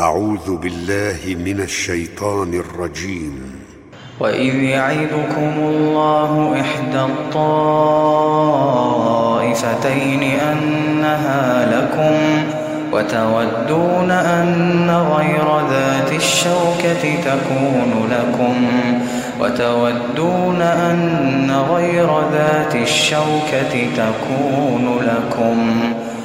أعوذ بالله من الشيطان الرجيم. وإذ يعدكم الله إحدى الطائفتين أنها لكم وتودون أن غير ذات الشوكة تكون لكم وتودون أن غير ذات الشوكة تكون لكم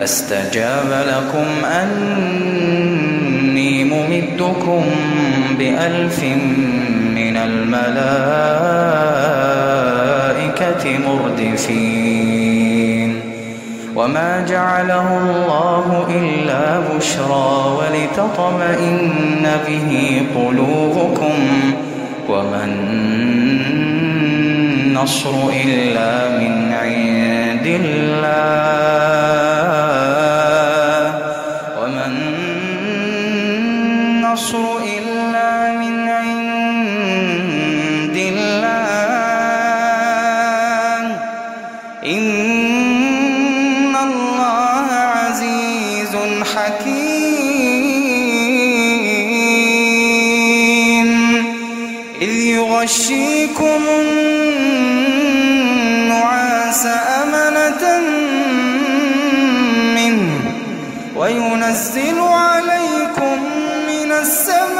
فاستجاب لكم أني ممدكم بألف من الملائكة مردفين. وما جعله الله إلا بشرى ولتطمئن به قلوبكم وما النصر إلا من عند الله. النصر إلا من عند الله. إن الله عزيز حكيم. إذ يغشيكم وينزل عليكم من السماء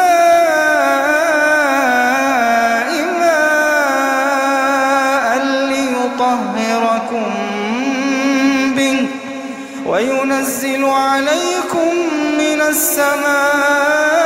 ماء ليطهركم به وينزل عليكم من السماء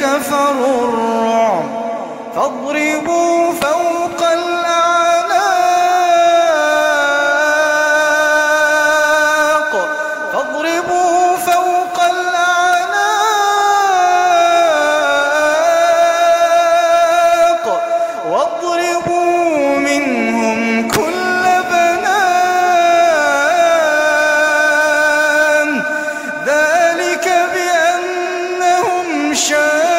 كفروا الرعب. فاضربوا فوق الأعناق. فاضربوا فوق الأعناق. واضربوا منهم كل بنان. ذلك بأنهم شاقوا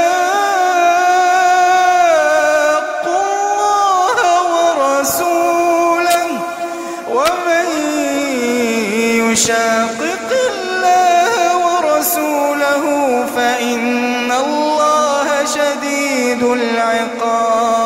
ومن يشاقق الله ورسوله فإن الله شديد العقاب.